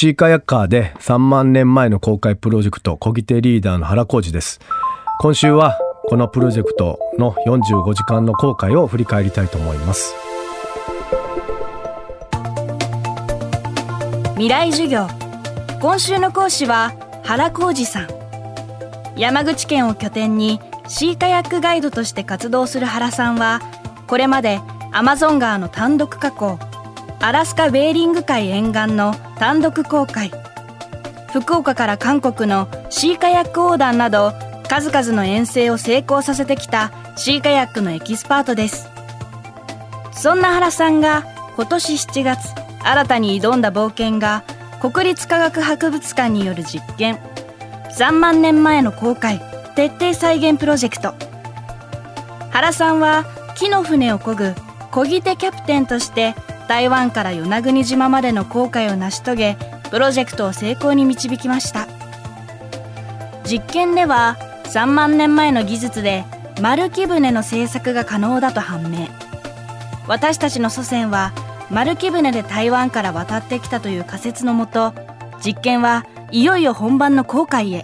シーカヤッカーで3万年前の公開プロジェクト小木手リーダーの原浩二です。今週はこのプロジェクトの45時間の公開を振り返りたいと思います。未来授業。今週の講師は原浩二さん。山口県を拠点にシーカヤックガイドとして活動する原さんはこれまでアマゾン川の単独河口アラスカベーリング海沿岸の単独航海。福岡から韓国のシーカヤック横断など数々の遠征を成功させてきたシーカヤックのエキスパートです。そんな原さんが今年7月新たに挑んだ冒険が国立科学博物館による実験3万年前の航海徹底再現プロジェクト。原さんは木の船を漕ぐ漕ぎ手キャプテンとして台湾から与那国島までの航海を成し遂げプロジェクトを成功に導きました。実験では3万年前の技術で丸木舟の製作が可能だと判明。私たちの祖先は丸木舟で台湾から渡ってきたという仮説のもと実験はいよいよ本番の航海へ。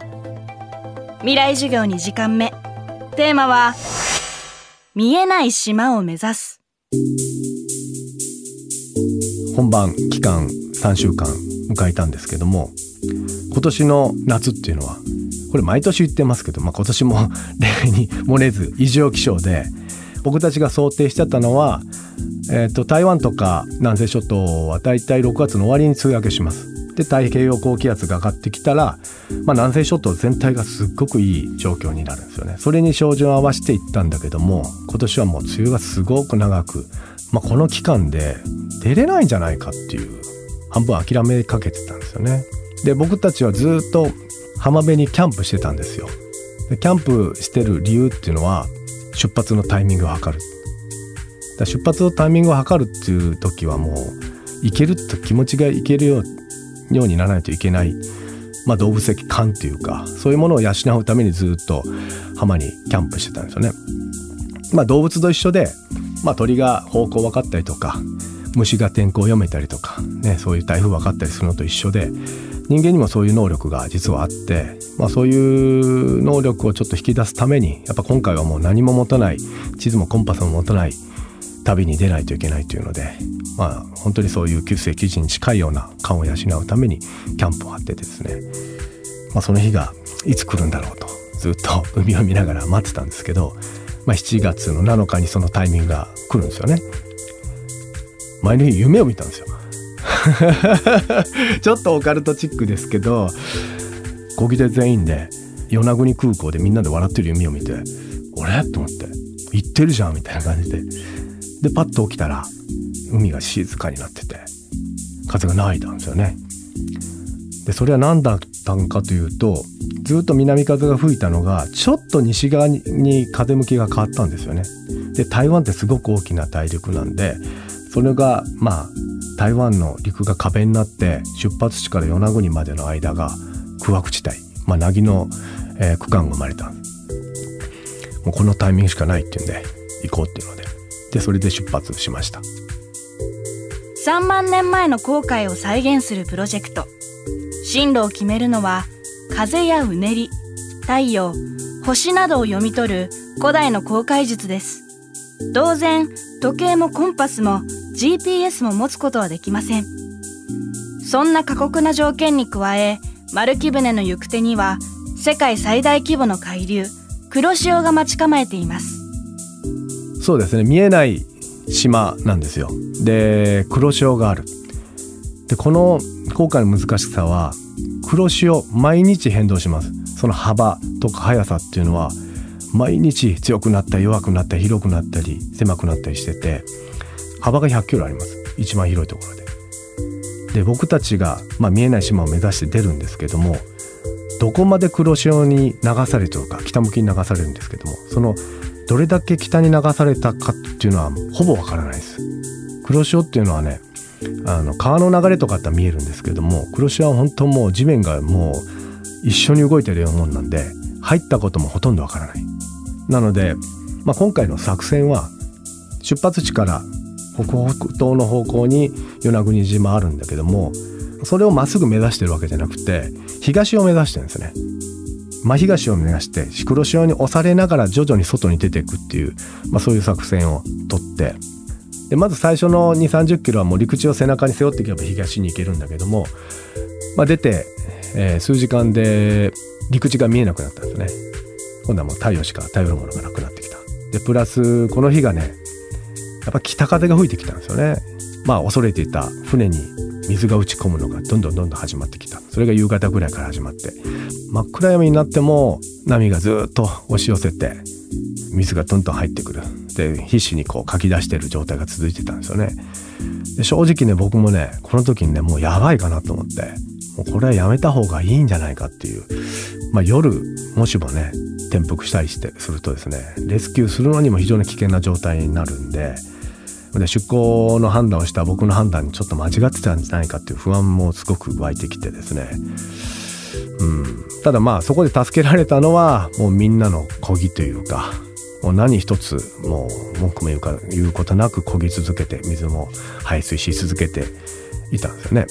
未来授業2時間目。テーマは見えない島を目指す。本番期間3週間迎えたんですけども今年の夏っていうのはこれ毎年言ってますけど、まあ、今年も 例に漏れず異常気象で僕たちが想定してたのは、えーと、台湾とか南西諸島はだいたい6月の終わりに梅雨明けします。で太平洋高気圧が上がってきたら、まあ、南西諸島全体がすっごくいい状況になるんですよね。それに照準を合わせていったんだけども今年はもう梅雨がすごく長く、まあ、この期間で出れないんじゃないかっていう半分諦めかけてたんですよね。で僕たちはずっと浜辺にキャンプしてたんですよ。でキャンプしてる理由っていうのは出発のタイミングを測る。だ出発のタイミングを測るっていう時はもう行けると気持ちがいけるようにならないといけない、まあ、動物的感っていうかそういうものを養うためにずっと浜にキャンプしてたんですよね。まあ、動物と一緒で、まあ、鳥が方向分かったりとか虫が天候を読めたりとか、ね、そういう台風分かったりするのと一緒で人間にもそういう能力が実はあって、まあ、そういう能力をちょっと引き出すためにやっぱ今回はもう何も持たない地図もコンパスも持たない旅に出ないといけないというので、まあ、本当にそういう旧世記事に近いような感を養うためにキャンプを張っててですね、まあ、その日がいつ来るんだろうとずっと海を見ながら待ってたんですけど、まあ、7月の7日にそのタイミングが来るんですよね。前の日夢を見たんですよ ちょっとオカルトチックですけど小木で全員で与那国空港でみんなで笑ってる夢を見て「俺?」と思って「行ってるじゃん」みたいな感じででパッと起きたら海が静かになってて風がないたんですよね。でそれは何だったんかというとずっと南風が吹いたのがちょっと西側に風向きが変わったんですよね。で台湾ってすごく大きな大陸なんでそれがまあ台湾の陸が壁になって出発地から与那国までの間が空白地帯、まあ、凪の、えー、区間が生まれた。もうこのタイミングしかないっていうんで行こうっていうのででそれで出発しました。3万年前の航海を再現するプロジェクト。進路を決めるのは風やうねり太陽星などを読み取る古代の航海術です。当然時計もコンパスも GPS も持つことはできません。そんな過酷な条件に加え丸木舟の行く手には世界最大規模の海流黒潮が待ち構えています。そうですね。見えない島なんですよ。で黒潮がある。でこの航海の難しさは黒潮毎日変動しますその幅とか速さっていうのは毎日強くなったり弱くなったり広くなったり狭くなったりしてて幅が100キロあります一番広いところで。で僕たちが、まあ、見えない島を目指して出るんですけどもどこまで黒潮に流されてるか北向きに流されるんですけどもそのどれだけ北に流されたかっていうのはほぼわからないです。黒潮っていうのはねあの川の流れとかって見えるんですけども黒潮は本当もう地面がもう一緒に動いてるようなもんなんで入ったこともほとんどわからない。なので、まあ、今回の作戦は出発地から北北東の方向に与那国島あるんだけどもそれをまっすぐ目指してるわけじゃなくて東を目指してるんですね真東を目指して黒潮に押されながら徐々に外に出ていくっていう、まあ、そういう作戦をとってでまず最初の2 3 0キロはもう陸地を背中に背負っていけば東に行けるんだけども、まあ、出て、えー、数時間で陸地が見えなくなったんですね。今度はもう太陽しか頼るものがなくなってきた。でプラスこの日がねやっぱ北風が吹いてきたんですよね。まあ恐れていた船に水が打ち込むのがどんどんどんどん始まってきた。それが夕方ぐらいから始まって真っ暗闇になっても波がずっと押し寄せて水がどんどん入ってくる。で必死にこうかき出してる状態が続いてたんですよね。で正直ね僕もねこの時にねもうやばいかなと思って。もうこれはやめた方がいいんじゃないかっていう。まあ夜もしもね転覆したりしてするとですねレスキューするのにも非常に危険な状態になるんでで出航の判断をした僕の判断にちょっと間違ってたんじゃないかっていう不安もすごく湧いてきてですね、うん、ただまあそこで助けられたのはもうみんなの漕ぎというかもう何一つもう文句も言うか言うことなく漕ぎ続けて水も排水し続けていたんですよね。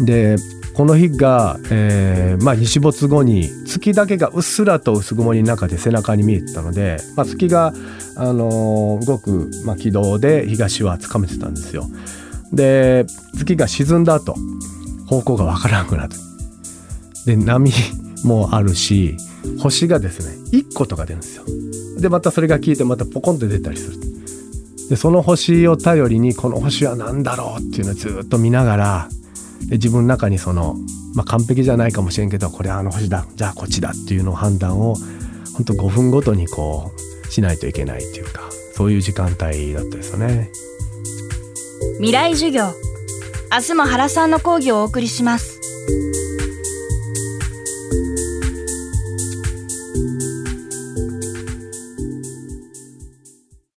でこの日が、えーまあ、日没後に月だけがうっすらと薄曇りの中で背中に見えてたので、まあ、月が、あのー、動く、まあ、軌道で東はつかめてたんですよ。で月が沈んだ後方向がわからなくなる。で波もあるし星がですね1個とか出るんですよ。でまたそれが効いてまたポコンと出たりする。でその星を頼りにこの星は何だろうっていうのをずっと見ながらで自分の中にその、まあ、完璧じゃないかもしれんけどこれはあの星だじゃあこっちだっていうのを判断を本当5分ごとにこうしないといけないっていうかそういう時間帯だったですよね未来授業明日も原さんの講義をお送りします